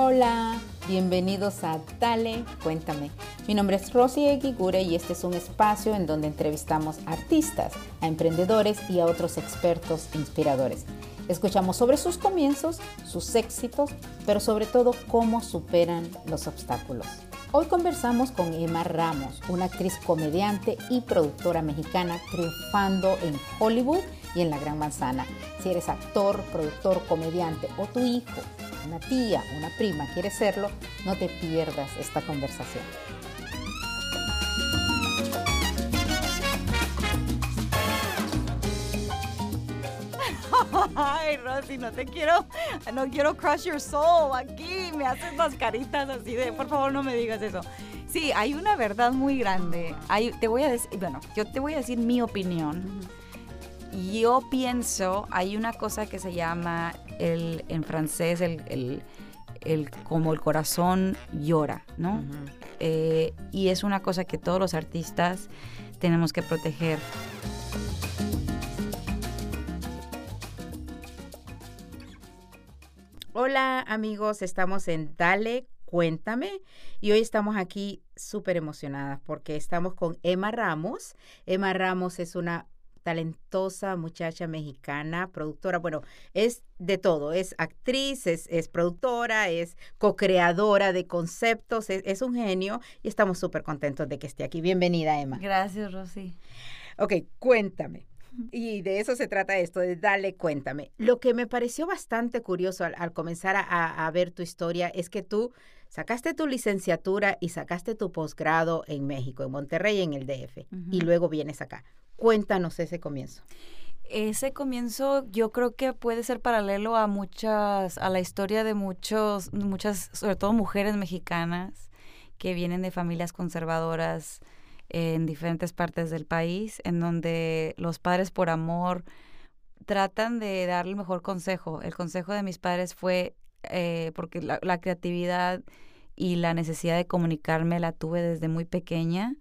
Hola, bienvenidos a Dale, cuéntame. Mi nombre es Rosy Eguigure y este es un espacio en donde entrevistamos artistas, a emprendedores y a otros expertos inspiradores. Escuchamos sobre sus comienzos, sus éxitos, pero sobre todo cómo superan los obstáculos. Hoy conversamos con Emma Ramos, una actriz comediante y productora mexicana triunfando en Hollywood y en la Gran Manzana. Si eres actor, productor, comediante o tu hijo una tía, una prima quiere serlo, no te pierdas esta conversación. Ay, Rosy, no te quiero, no quiero crush your soul aquí, me haces las caritas así de, por favor no me digas eso. Sí, hay una verdad muy grande. Hay, te voy a decir, bueno, yo te voy a decir mi opinión. Yo pienso, hay una cosa que se llama el, en francés el, como el corazón llora, ¿no? Eh, y es una cosa que todos los artistas tenemos que proteger. Hola amigos, estamos en Dale, cuéntame. Y hoy estamos aquí súper emocionadas porque estamos con Emma Ramos. Emma Ramos es una talentosa muchacha mexicana, productora, bueno, es de todo, es actriz, es, productora, es co-creadora de conceptos, es, un genio y estamos súper contentos de que esté aquí. Bienvenida, Emma. Gracias, Rosy. Ok, cuéntame. Y de eso se trata esto, de darle cuéntame. Lo que me pareció bastante curioso al, comenzar a, ver tu historia es que tú sacaste tu licenciatura y sacaste tu posgrado en México, en Monterrey, en el DF, y luego vienes acá. Cuéntanos ese comienzo. Ese comienzo yo creo que puede ser paralelo a muchas, a la historia de muchos, muchas, sobre todo mujeres mexicanas que vienen de familias conservadoras en diferentes partes del país, en donde los padres por amor tratan de darle el mejor consejo. El consejo de mis padres fue, eh, porque la, la creatividad y la necesidad de comunicarme la tuve desde muy pequeña,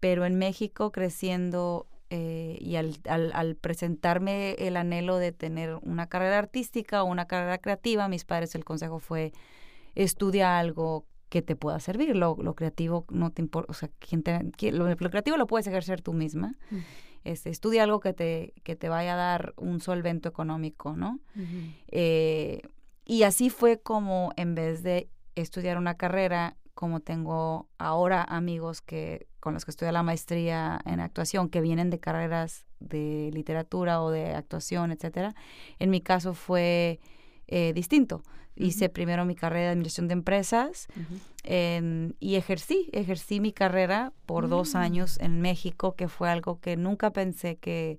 pero en México creciendo eh, y al, al, presentarme el anhelo de tener una carrera artística o una carrera creativa, mis padres el consejo fue estudia algo que te pueda servir. Lo, lo creativo no te importa, o sea, quien te, lo, creativo lo puedes ejercer tú misma. Mm. Este, estudia algo que te, que te vaya a dar un solvento económico, ¿no? Eh, y así fue como en vez de estudiar una carrera, como tengo ahora amigos que con los que estudio la maestría en actuación que vienen de carreras de literatura o de actuación, etcétera. En mi caso fue eh, distinto. Hice primero mi carrera de administración de empresas y ejercí, ejercí mi carrera por dos mm. años en México, que fue algo que nunca pensé que,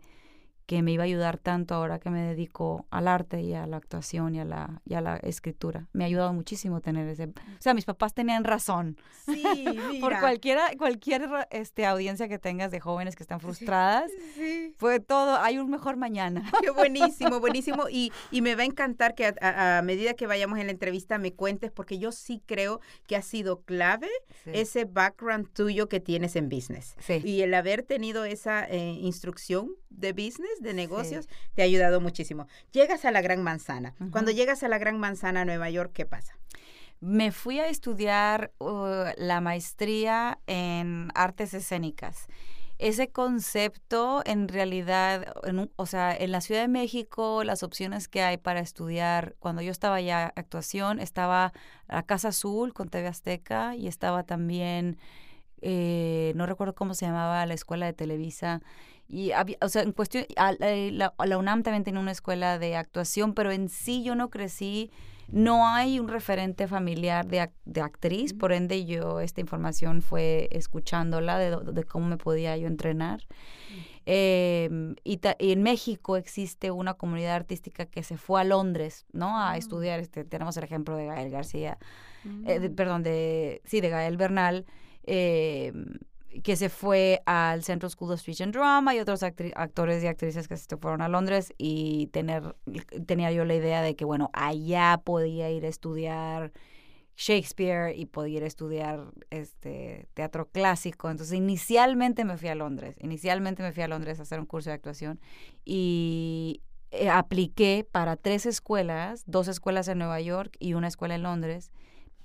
que me iba a ayudar tanto ahora que me dedico al arte y a la actuación y a la, y a la escritura. Me ha ayudado muchísimo tener ese... O sea, mis papás tenían razón. Sí, mira. Por cualquiera, cualquier este, audiencia que tengas de jóvenes que están frustradas, sí, fue todo, hay un mejor mañana. Qué buenísimo, buenísimo. Y, y me va a encantar que a, medida que vayamos en la entrevista me cuentes, porque yo sí creo que ha sido clave ese background tuyo que tienes en business. Sí. Y el haber tenido esa eh, instrucción de business, de negocios, te ha ayudado muchísimo. Llegas a la Gran Manzana. Cuando llegas a la Gran Manzana, Nueva York, ¿qué pasa? Me fui a estudiar uh, la maestría en artes escénicas. Ese concepto, en realidad, o sea, en la Ciudad de México, las opciones que hay para estudiar, cuando yo estaba ya actuación, estaba la Casa Azul con TV Azteca y estaba también, eh, no recuerdo cómo se llamaba, la escuela de Televisa y había, o sea, en cuestión, la, la, UNAM también tiene una escuela de actuación, pero en sí yo no crecí, no hay un referente familiar de, de actriz, por ende yo esta información fue escuchándola de, de cómo me podía yo entrenar. Em, y, en México existe una comunidad artística que se fue a Londres, ¿no? A mm. estudiar, este, tenemos el ejemplo de Gael García, eh, mm. perdón, de, sí, de Gael Bernal, eh, que se fue al Central School of Speech and Drama y otros actores y actrices que se fueron a Londres y tener, tenía yo la idea de que, bueno, allá podía ir a estudiar Shakespeare y podía ir a estudiar este teatro clásico. Entonces, inicialmente me fui a Londres. Inicialmente me fui a Londres a hacer un curso de actuación y eh, apliqué para tres escuelas, dos escuelas en Nueva York y una escuela en Londres,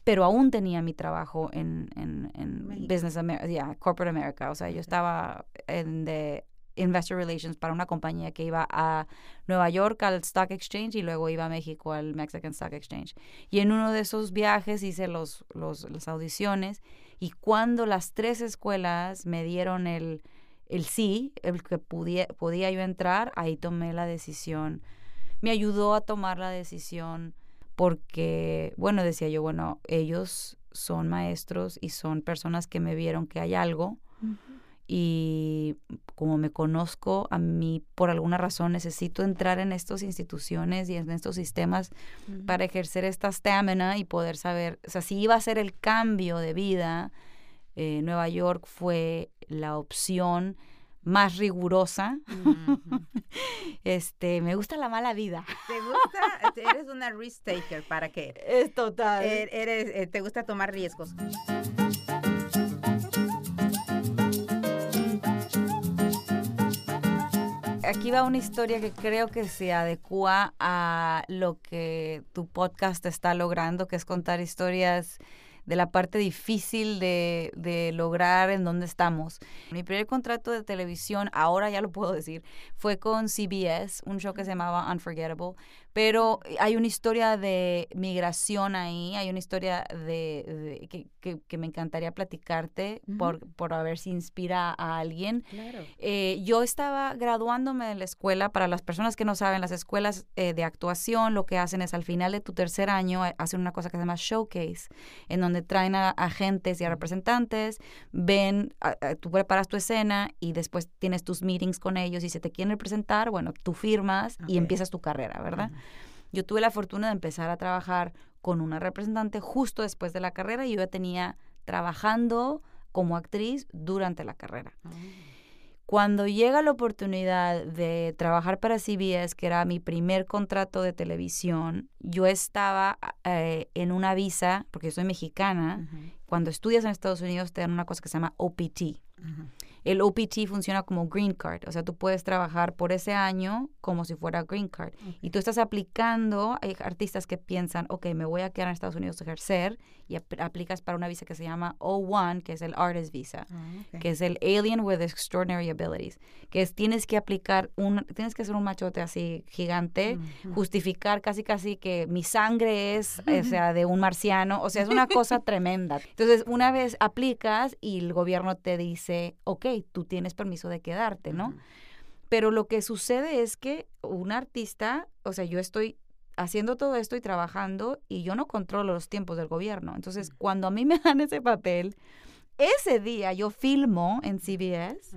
pero aún tenía mi trabajo en, en, en Business America, Corporate America. O sea, yo estaba en de Investor Relations para una compañía que iba a Nueva York al Stock Exchange y luego iba a México al Mexican Stock Exchange. Y en uno de esos viajes hice los, los, las audiciones y cuando las tres escuelas me dieron el, el sí, el que podía, podía yo entrar, ahí tomé la decisión. Me ayudó a tomar la decisión porque, bueno, decía yo, bueno, ellos son maestros y son personas que me vieron que hay algo y como me conozco, a mí por alguna razón necesito entrar en estas instituciones y en estos sistemas para ejercer esta estamina y poder saber, o sea, si iba a ser el cambio de vida, eh, Nueva York fue la opción más rigurosa. este, me gusta la mala vida. ¿Te gusta? eres una risk taker, ¿para qué? Es total. Er, eres, eh, te gusta tomar riesgos. Aquí va una historia que creo que se adecua a lo que tu podcast está logrando, que es contar historias de la parte difícil de, de, lograr en donde estamos. Mi primer contrato de televisión, ahora ya lo puedo decir, fue con CBS, un show que se llamaba Unforgettable, pero hay una historia de migración ahí, hay una historia de, que, que, me encantaría platicarte por, por a ver si inspira a alguien. Eh, yo estaba graduándome de la escuela, para las personas que no saben, las escuelas eh, de actuación lo que hacen es al final de tu tercer año eh, hacen una cosa que se llama showcase, en donde traen a agentes y a representantes, ven, tú preparas tu escena y después tienes tus meetings con ellos y si te quieren representar, bueno, tú firmas y empiezas tu carrera, ¿verdad? Yo tuve la fortuna de empezar a trabajar con una representante justo después de la carrera y yo ya tenía trabajando como actriz durante la carrera. Ah. Cuando llega la oportunidad de trabajar para CBS, que era mi primer contrato de televisión, yo estaba eh, en una visa, porque yo soy mexicana. Cuando estudias en Estados Unidos te dan una cosa que se llama OPT. El OPT funciona como green card, o sea, tú puedes trabajar por ese año como si fuera green card. Y tú estás aplicando, hay artistas que piensan, ok, me voy a quedar en Estados Unidos a ejercer, y aplicas para una visa que se llama O1, que es el Artist Visa, ah, que es el Alien with Extraordinary Abilities, que es tienes que aplicar un, tienes que ser un machote así gigante, justificar casi casi que mi sangre es, o sea, de un marciano, o sea, es una cosa tremenda. Entonces, una vez aplicas y el gobierno te dice, ok, tú tienes permiso de quedarte, ¿no? Pero lo que sucede es que un artista, o sea, yo estoy haciendo todo esto y trabajando y yo no controlo los tiempos del gobierno. Entonces, cuando a mí me dan ese papel, ese día yo filmo en CBS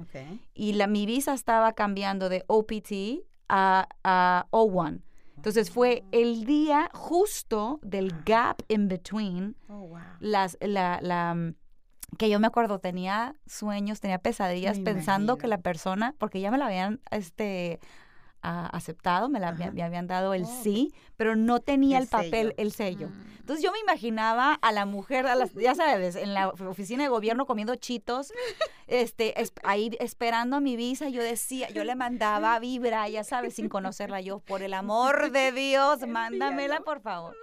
y la, mi visa estaba cambiando de OPT a, a O1. Entonces fue el día justo del gap in between oh, las, la, la, mm, que yo me acuerdo, tenía sueños, tenía pesadillas pensando que la persona, porque ya me la habían este, aceptado, me, la, me, habían dado el oh, sí, pero no tenía el, papel, el sello. Mm. Entonces yo me imaginaba a la mujer, a las, ya sabes, en la oficina de gobierno comiendo chitos, este, ahí esperando a mi visa, yo decía, yo le mandaba vibra, ya sabes, sin conocerla yo, por el amor de Dios, mándamela por favor.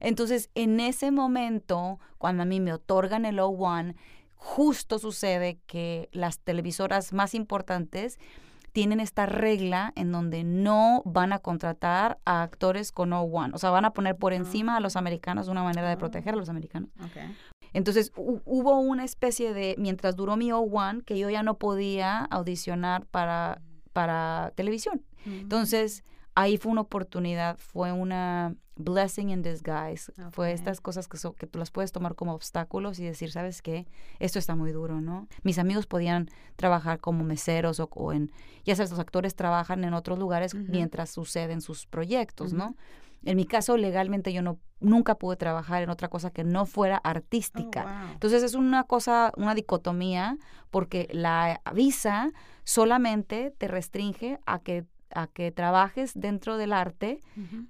Entonces, en ese momento, cuando a mí me otorgan el O1, justo sucede que las televisoras más importantes tienen esta regla en donde no van a contratar a actores con O1. O sea, van a poner por encima a los ah. americanos una manera de proteger a los americanos. Entonces hubo una especie de, mientras duró mi O1, que yo ya no podía audicionar para, para televisión. Mm. Entonces ahí fue una oportunidad, fue una blessing in disguise. Fue estas cosas que, que tú las puedes tomar como obstáculos y decir, ¿sabes qué? Esto está muy duro, ¿no? Mis amigos podían trabajar como meseros o, en, ya sabes, los actores trabajan en otros lugares mientras suceden sus proyectos, ¿no? En mi caso, legalmente yo no nunca pude trabajar en otra cosa que no fuera artística. Oh, Entonces es una cosa, una dicotomía, porque la visa solamente te restringe a que a que trabajes dentro del arte,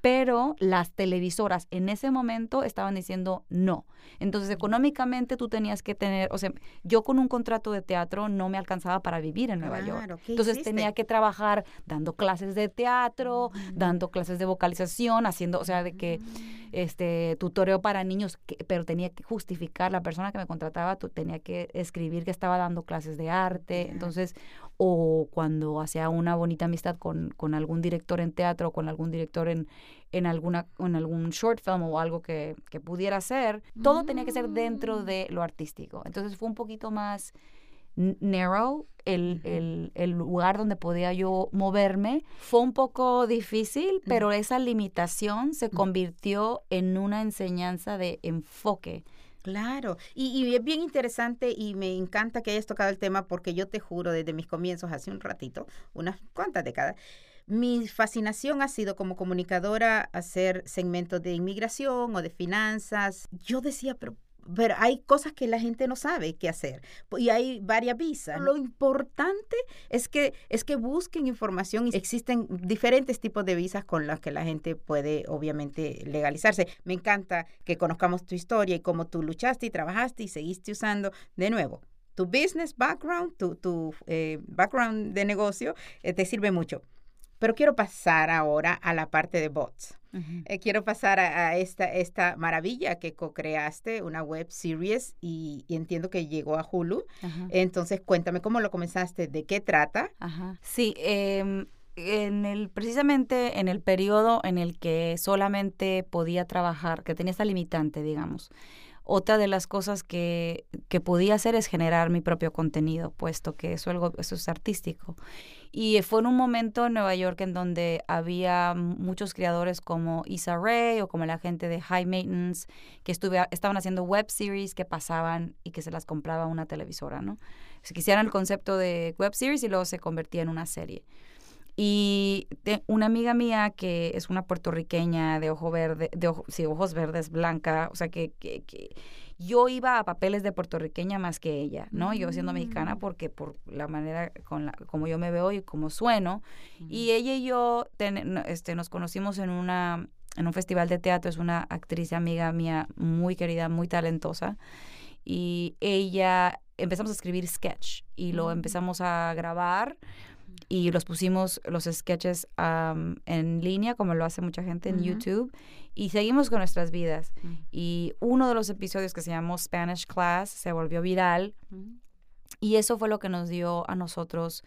pero las televisoras en ese momento estaban diciendo no. Entonces, económicamente tú tenías que tener, o sea, yo con un contrato de teatro no me alcanzaba para vivir en Nueva York. Entonces tenía que trabajar dando clases de teatro, mm. dando clases de vocalización, haciendo, o sea, de que mm. Este tutoreo para niños, pero tenía que justificar la persona que me contrataba, tú tenía que escribir que estaba dando clases de arte. Entonces, o cuando hacía una bonita amistad con, con algún director en teatro, con algún director en, en, alguna, en algún short film o algo que, que pudiera hacer, todo tenía que ser dentro mm. de lo artístico. Entonces fue un poquito más narrow el, el, el, lugar donde podía yo moverme. Fue un poco difícil, pero esa limitación se convirtió en una enseñanza de enfoque Claro, y, es bien interesante y me encanta que hayas tocado el tema porque yo te juro desde mis comienzos hace un ratito, unas cuantas décadas, mi fascinación ha sido como comunicadora hacer segmentos de inmigración o de finanzas. Yo decía, pero pero hay cosas que la gente no sabe qué hacer y hay varias visas. Lo importante es que es que busquen información y existen diferentes tipos de visas con las que la gente puede obviamente legalizarse. Me encanta que conozcamos tu historia y cómo tú luchaste y trabajaste y seguiste usando de nuevo. Tu business background, tu, tu eh, background de negocio eh, te sirve mucho. Pero quiero pasar ahora a la parte de bots. Eh, quiero pasar a, esta, esta maravilla que co-creaste, una web series, y, entiendo que llegó a Hulu. Entonces, cuéntame cómo lo comenzaste, de qué trata. Sí, em, en el, precisamente en el periodo en el que solamente podía trabajar, que tenía esta limitante, digamos. Otra de las cosas que, que podía hacer es generar mi propio contenido, puesto que eso, algo, eso es artístico. Y fue en un momento en Nueva York en donde había muchos creadores como Issa Rae o como la gente de High Maintenance que estaban haciendo web series que pasaban y que se las compraba una televisora, ¿no? Se quisieran el concepto de web series y luego se convertía en una serie. Y una amiga mía que es una puertorriqueña de ojo verde, de sí, ojos verdes, blanca, o sea que, que, que yo iba a papeles de puertorriqueña más que ella, ¿no? Yo siendo mexicana mm. porque por la manera con la, como yo me veo y como sueno. Y ella y yo este, nos conocimos en una en un festival de teatro, es una actriz amiga mía muy querida, muy talentosa. Y ella empezamos a escribir sketch y lo mm. empezamos a grabar y los pusimos los sketches en línea, como lo hace mucha gente en YouTube, y seguimos con nuestras vidas. Y uno de los episodios que se llamó Spanish Class se volvió viral, y eso fue lo que nos dio a nosotros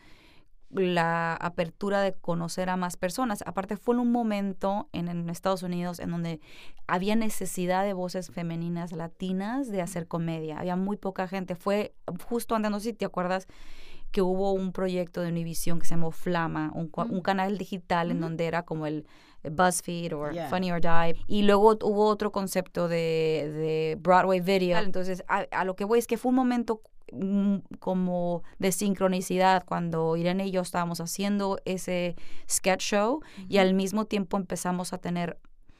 la apertura de conocer a más personas. Aparte fue en un momento en, en, Estados Unidos en donde había necesidad de voces femeninas latinas de hacer comedia. Había muy poca gente. Fue justo andando, si te acuerdas, que hubo un proyecto de Univision que se llamó Flama, un, un mm. canal digital en donde era como el BuzzFeed o Funny or Die. Y luego hubo otro concepto de, de Broadway Video. Entonces, a, lo que voy es que fue un momento mm, como de sincronicidad cuando Irene y yo estábamos haciendo ese sketch show y al mismo tiempo empezamos a tener,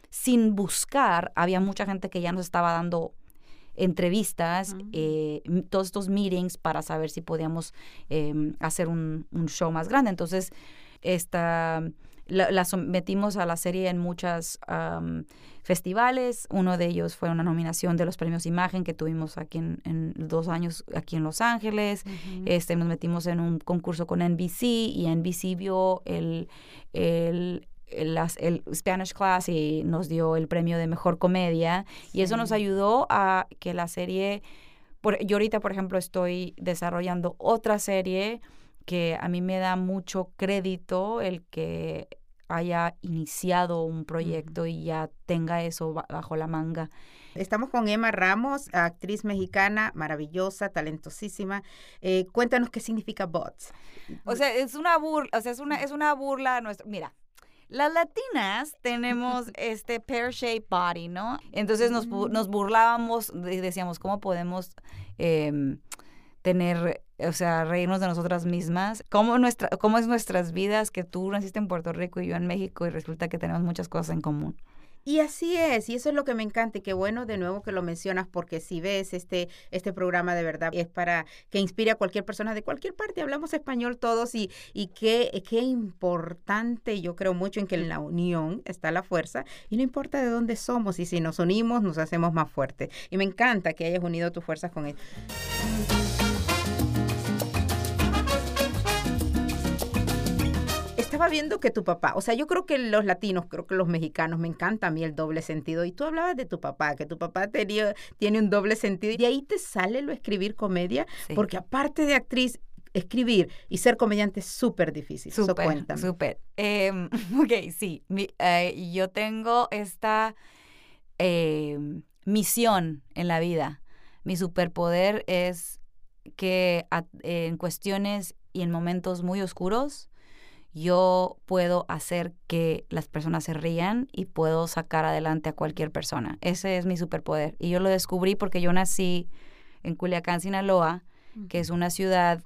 sin buscar, había mucha gente que ya nos estaba dando entrevistas, eh, todos estos meetings para saber si podíamos em, hacer un, show más grande. Entonces, esta, la, sometimos a la serie en muchos festivales. Uno de ellos fue una nominación de los premios Imagen que tuvimos aquí en, dos años aquí en Los Ángeles. este, nos metimos en un concurso con NBC y NBC vio el, el el, el, Spanish Class y nos dio el premio de mejor comedia y eso nos ayudó a que la serie, por, yo ahorita por ejemplo estoy desarrollando otra serie que a mí me da mucho crédito el que haya iniciado un proyecto y ya tenga eso bajo la manga. Estamos con Emma Ramos, actriz mexicana, maravillosa, talentosísima. Eh, cuéntanos qué significa bots. O sea, es una burla, o sea, es una, es una burla nuestra. Mira, las latinas tenemos este pear-shaped body, ¿no? Entonces nos, nos burlábamos y decíamos, ¿cómo podemos em, tener, o sea, reírnos de nosotras mismas? ¿Cómo, nuestra, ¿Cómo es nuestras vidas que tú naciste en Puerto Rico y yo en México y resulta que tenemos muchas cosas en común? Y así es, y eso es lo que me encanta y qué bueno de nuevo que lo mencionas porque si ves este, este programa de verdad es para que inspire a cualquier persona de cualquier parte, hablamos español todos y, y qué, qué importante, yo creo mucho en que en la unión está la fuerza y no importa de dónde somos y si nos unimos nos hacemos más fuertes. Y me encanta que hayas unido tus fuerzas con él. Estaba viendo que tu papá, o sea, yo creo que los latinos, creo que los mexicanos, me encanta a mí el doble sentido. Y tú hablabas de tu papá, que tu papá tenía, tiene un doble sentido. Y de ahí te sale lo escribir comedia, porque aparte de actriz, escribir y ser comediante es súper difícil. Súper, súper. Eh, ok, sí. Eh, yo tengo esta em, misión en la vida. Mi superpoder es que en cuestiones y en momentos muy oscuros, yo puedo hacer que las personas se rían y puedo sacar adelante a cualquier persona. Ese es mi superpoder. Y yo lo descubrí porque yo nací en Culiacán, Sinaloa, que es una ciudad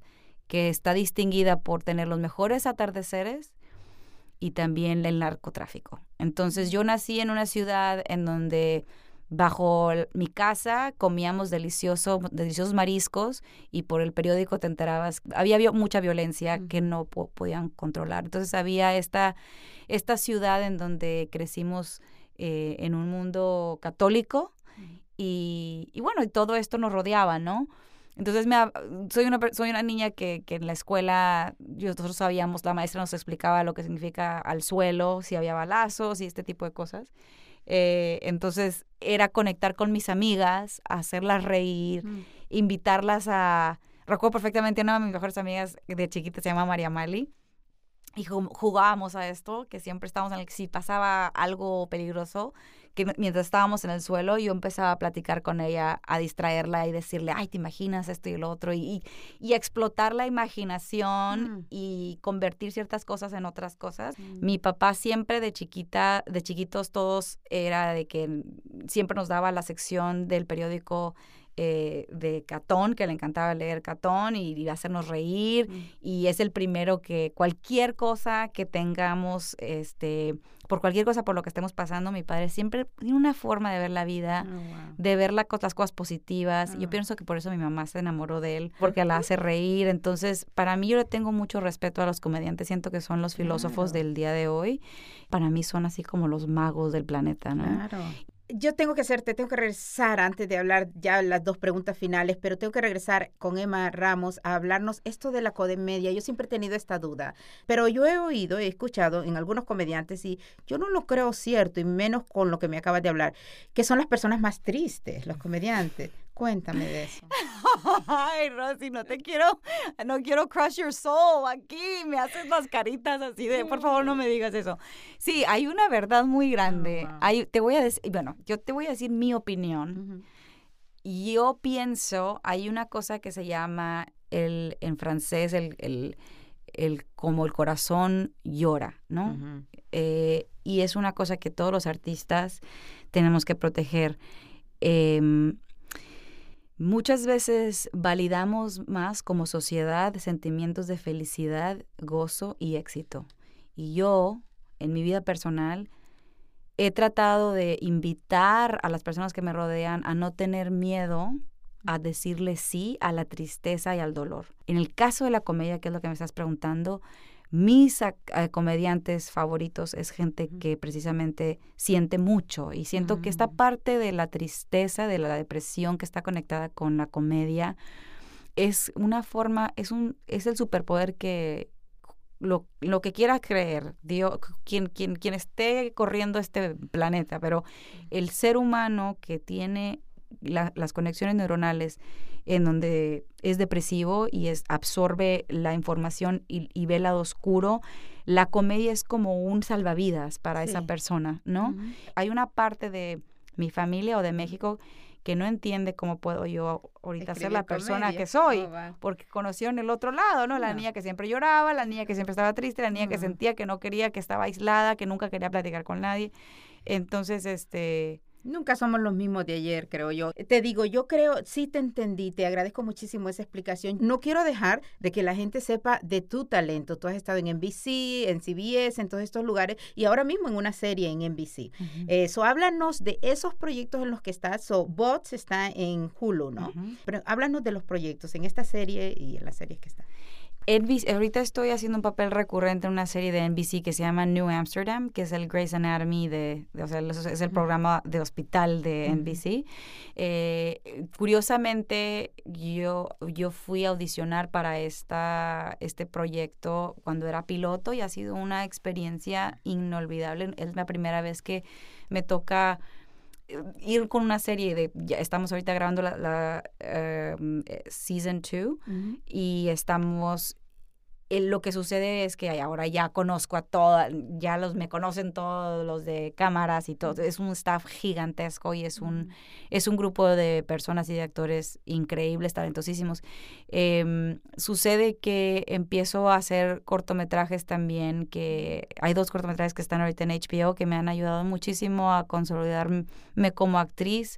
que está distinguida por tener los mejores atardeceres y también el narcotráfico. Entonces yo nací en una ciudad en donde bajo mi casa comíamos delicioso, deliciosos mariscos y por el periódico te enterabas, había mucha violencia que no podían controlar. Entonces había esta, esta ciudad en donde crecimos eh, en un mundo católico y, y, bueno, y todo esto nos rodeaba, ¿no? Entonces me, soy, una, soy una niña que, que en la escuela nosotros sabíamos, la maestra nos explicaba lo que significa al suelo, si había balazos y este tipo de cosas. Eh, entonces era conectar con mis amigas, hacerlas reír, mm. invitarlas a... Recuerdo perfectamente una de mis mejores amigas de chiquita se llama María Mali. Y jugábamos a esto, que siempre estábamos en el que si pasaba algo peligroso, que mientras estábamos en el suelo yo empezaba a platicar con ella, a distraerla y decirle, ay, te imaginas esto y lo otro, y, y, explotar la imaginación mm. y convertir ciertas cosas en otras cosas. Mm. Mi papá siempre de chiquita, de chiquitos todos era de que siempre nos daba la sección del periódico eh, de Catón, que le encantaba leer Catón y, hacernos reír. Mm. Y es el primero que cualquier cosa que tengamos, este, por cualquier cosa por lo que estemos pasando, mi padre siempre tiene una forma de ver la vida, oh, de ver las cosas positivas. Yo ah. pienso que por eso mi mamá se enamoró de él, porque la hace reír. Entonces, para mí yo le tengo mucho respeto a los comediantes. Siento que son los filósofos del día de hoy. Para mí son así como los magos del planeta, ¿no? Claro yo tengo que hacerte, tengo que regresar antes de hablar ya las dos preguntas finales, pero tengo que regresar con Emma Ramos a hablarnos esto de la comedia. Yo siempre he tenido esta duda, pero yo he oído, he escuchado en algunos comediantes y yo no lo creo cierto, y menos con lo que me acabas de hablar, que son las personas más tristes, los comediantes. Cuéntame de eso. Ay, Rosy, no te quiero, no quiero crush your soul aquí. Me haces las caritas así de, por favor, no me digas eso. Sí, hay una verdad muy grande. Oh, te voy a decir, bueno, yo te voy a decir mi opinión. Yo pienso, hay una cosa que se llama el, en francés, el, el, el como el corazón llora, ¿no? Eh, y es una cosa que todos los artistas tenemos que proteger. Eh, Muchas veces validamos más como sociedad sentimientos de felicidad, gozo y éxito. Y yo, en mi vida personal, he tratado de invitar a las personas que me rodean a no tener miedo a decirle sí a la tristeza y al dolor. En el caso de la comedia, que es lo que me estás preguntando, mis eh, comediantes favoritos es gente que precisamente siente mucho y siento que esta mm. parte de la tristeza, de la depresión que está conectada con la comedia es una forma, es un es el superpoder que lo, lo que quiera creer, Dios, quien, quien, quien esté corriendo este planeta, pero el ser humano que tiene las conexiones neuronales en donde es depresivo y es, absorbe la información y, ve el lado oscuro, la comedia es como un salvavidas para esa persona, ¿no? Hay una parte de mi familia o de México que no entiende cómo puedo yo ahorita ser la persona que soy, oh, porque conocieron el otro lado, ¿no? La niña que siempre lloraba, la niña que siempre estaba triste, la niña que sentía que no quería, que estaba aislada, que nunca quería platicar con nadie. Entonces, este, Nunca somos los mismos de ayer, creo yo. Te digo, yo creo, sí te entendí, te agradezco muchísimo esa explicación. No quiero dejar de que la gente sepa de tu talento. Tú has estado en NBC, en CBS, en todos estos lugares y ahora mismo en una serie en NBC. Eso, háblanos de esos proyectos en los que estás. So, Bots está en Hulu, ¿no? Pero háblanos de los proyectos en esta serie y en las series que están ahorita estoy haciendo un papel recurrente en una serie de NBC que se llama New Amsterdam, que es el Grey's Anatomy, de, o sea, es el programa de hospital de NBC. Eh, curiosamente, yo, yo fui a audicionar para esta, este proyecto cuando era piloto y ha sido una experiencia inolvidable. Es la primera vez que me toca ir con una serie de, ya estamos ahorita grabando la, em, eh, season 2 y estamos lo que sucede es que ahora ya conozco a todas, ya los me conocen todos los de cámaras y todo. Es un staff gigantesco y es un, es un grupo de personas y de actores increíbles, talentosísimos. Em, sucede que empiezo a hacer cortometrajes también, que hay dos cortometrajes que están ahorita en HBO que me han ayudado muchísimo a consolidarme como actriz,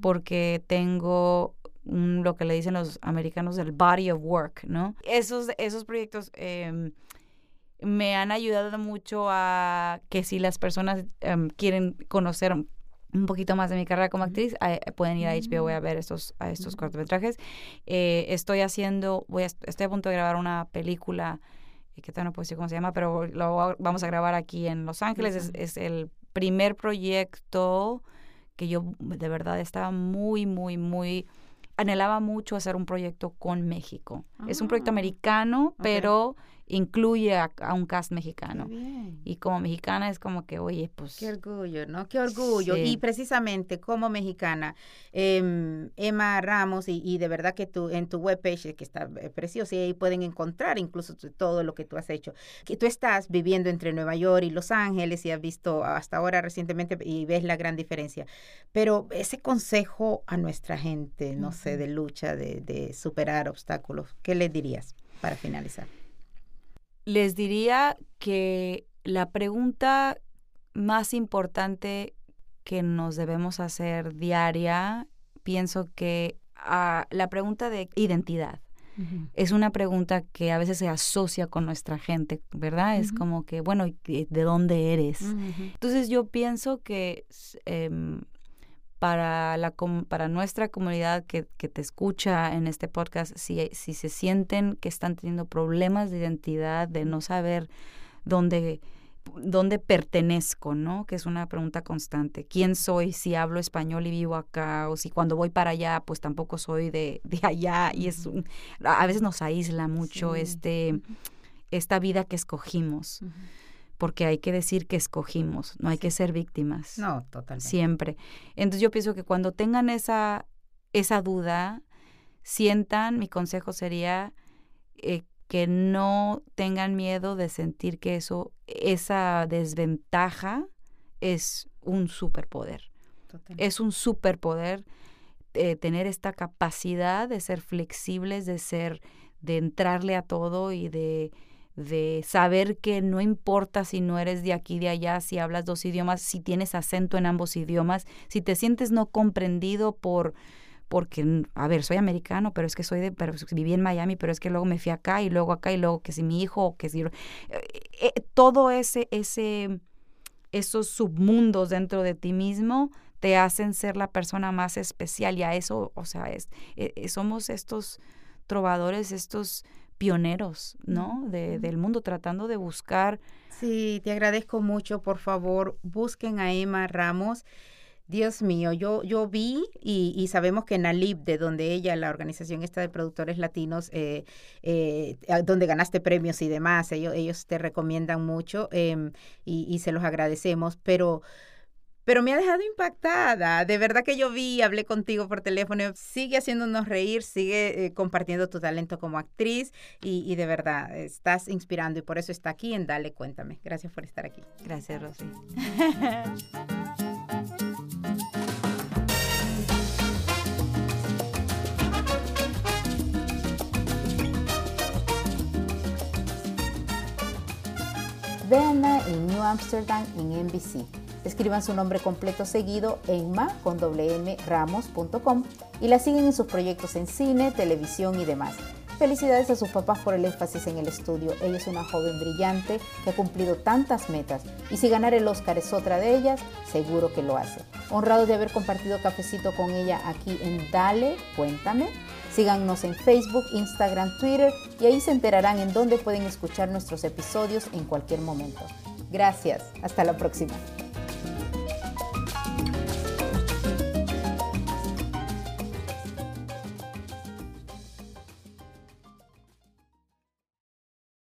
porque tengo lo que le dicen los americanos el body of work, ¿no? Esos, esos proyectos em, me han ayudado mucho a que si las personas em, quieren conocer un poquito más de mi carrera como actriz, pueden ir a HBO a ver estos, a estos cortometrajes. Eh, estoy haciendo, voy a, estoy a punto de grabar una película, eh, que todavía no puedo decir cómo se llama, pero lo vamos a grabar aquí en Los Ángeles. Es, es el primer proyecto que yo de verdad estaba muy, muy, muy anhelaba mucho hacer un proyecto con México. es un proyecto ah, americano, pero incluye a, un cast mexicano. Y como mexicana es como que, oye, pues... Qué orgullo, ¿no? Qué orgullo. Y precisamente como mexicana, em, Emma Ramos, y, de verdad que tú en tu webpage, que está eh, preciosa, y ahí pueden encontrar incluso todo lo que tú has hecho. Que tú estás viviendo entre Nueva York y Los Ángeles y has visto hasta ahora recientemente y ves la gran diferencia. Pero ese consejo a nuestra gente, no sé, de lucha, de, de superar obstáculos, ¿qué le dirías para finalizar? Les diría que la pregunta más importante que nos debemos hacer diaria, pienso que ah, la pregunta de identidad. Es una pregunta que a veces se asocia con nuestra gente, ¿verdad? Es como que, bueno, ¿de dónde eres? Entonces yo pienso que em, para, la, para nuestra comunidad que, que, te escucha en este podcast, si, si se sienten que están teniendo problemas de identidad, de no saber dónde, dónde pertenezco, ¿no? Que es una pregunta constante. ¿Quién soy si hablo español y vivo acá? O si cuando voy para allá, pues tampoco soy de, de allá. Y es a veces nos aísla mucho este, esta vida que escogimos porque hay que decir que escogimos, no hay que ser víctimas. No, totalmente. Siempre. Entonces yo pienso que cuando tengan esa, esa duda, sientan, mi consejo sería eh, que no tengan miedo de sentir que eso, esa desventaja es un superpoder. Es un superpoder eh, tener esta capacidad de ser flexibles, de ser, de entrarle a todo y de de saber que no importa si no eres de aquí, de allá, si hablas dos idiomas, si tienes acento en ambos idiomas, si te sientes no comprendido por porque, a ver, soy americano, pero es que soy de, pero viví en Miami, pero es que luego me fui acá y luego acá y luego que si mi hijo, que si... Eh, eh, todo ese, ese, esos submundos dentro de ti mismo te hacen ser la persona más especial y a eso, o sea, es, eh, somos estos trovadores, estos pioneros, ¿no? De, del mundo, tratando de buscar. Sí, te agradezco mucho. Por favor, busquen a Emma Ramos. Dios mío, yo, yo vi y, sabemos que Nalib, de donde ella, la organización esta de productores latinos, eh, eh, donde ganaste premios y demás, ellos, ellos te recomiendan mucho em, y, y se los agradecemos, pero pero me ha dejado impactada. De verdad que yo vi, hablé contigo por teléfono, sigue haciéndonos reír, sigue eh, compartiendo tu talento como actriz y, de verdad estás inspirando y por eso está aquí en Dale Cuéntame. Gracias por estar aquí. Gracias, Rosy. Veanla en New Amsterdam en NBC Escriban su nombre completo seguido en ma con ramos.com y la siguen en sus proyectos en cine, televisión y demás. Felicidades a sus papás por el énfasis en el estudio. Ella es una joven brillante que ha cumplido tantas metas y si ganar el Oscar es otra de ellas, seguro que lo hace. Honrado de haber compartido cafecito con ella aquí en Dale, cuéntame. Síganos en Facebook, Instagram, Twitter y ahí se enterarán en dónde pueden escuchar nuestros episodios en cualquier momento. Gracias, hasta la próxima.